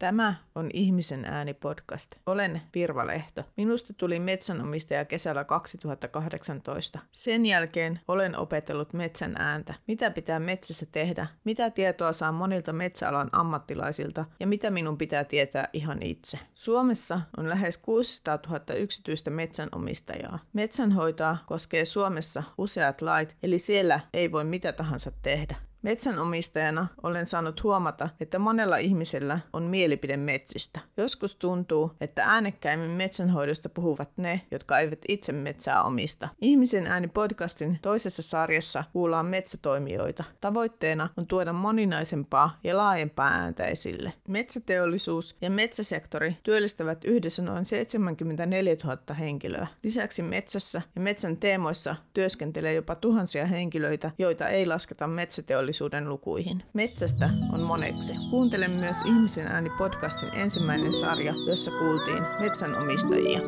Tämä on Ihmisen ääni podcast. Olen Virva Lehto. Minusta tuli metsänomistaja kesällä 2018. Sen jälkeen olen opetellut metsän ääntä. Mitä pitää metsässä tehdä? Mitä tietoa saan monilta metsäalan ammattilaisilta? Ja mitä minun pitää tietää ihan itse? Suomessa on lähes 600 000 yksityistä metsänomistajaa. Metsänhoitoa koskee Suomessa useat lait, eli siellä ei voi mitä tahansa tehdä. Metsänomistajana olen saanut huomata, että monella ihmisellä on mielipide metsistä. Joskus tuntuu, että äänekkäimmin metsänhoidosta puhuvat ne, jotka eivät itse metsää omista. Ihmisen ääni podcastin toisessa sarjassa kuullaan metsätoimijoita. Tavoitteena on tuoda moninaisempaa ja laajempaa ääntä esille. Metsäteollisuus ja metsäsektori työllistävät yhdessä noin 74 000 henkilöä. Lisäksi metsässä ja metsän teemoissa työskentelee jopa tuhansia henkilöitä, joita ei lasketa metsäteollisuuteen teollisuuden lukuihin. Metsästä on moneksi. Kuuntele myös Ihmisen ääni podcastin ensimmäinen sarja, jossa kuultiin metsänomistajia.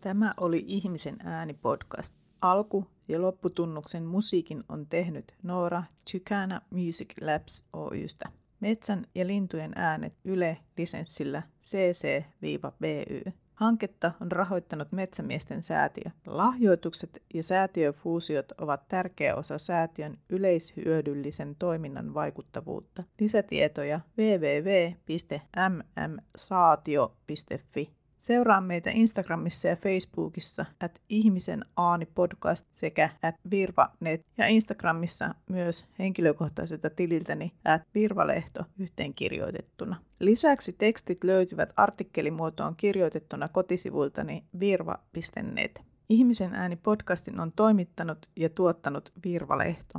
Tämä oli Ihmisen ääni podcast. Alku- ja lopputunnuksen musiikin on tehnyt Noora Tykana Music Labs Oystä. Metsän ja lintujen äänet Yle lisenssillä CC-BY. Hanketta on rahoittanut Metsämiesten säätiö. Lahjoitukset ja säätiöfuusiot ovat tärkeä osa säätiön yleishyödyllisen toiminnan vaikuttavuutta. Lisätietoja www.mmsaatio.fi. Seuraa meitä Instagramissa ja Facebookissa at ihmisen aani podcast sekä at virvanet ja Instagramissa myös henkilökohtaiselta tililtäni at virvalehto yhteenkirjoitettuna. Lisäksi tekstit löytyvät artikkelimuotoon kirjoitettuna kotisivuiltani virva.net. Ihmisen ääni podcastin on toimittanut ja tuottanut Virvalehto.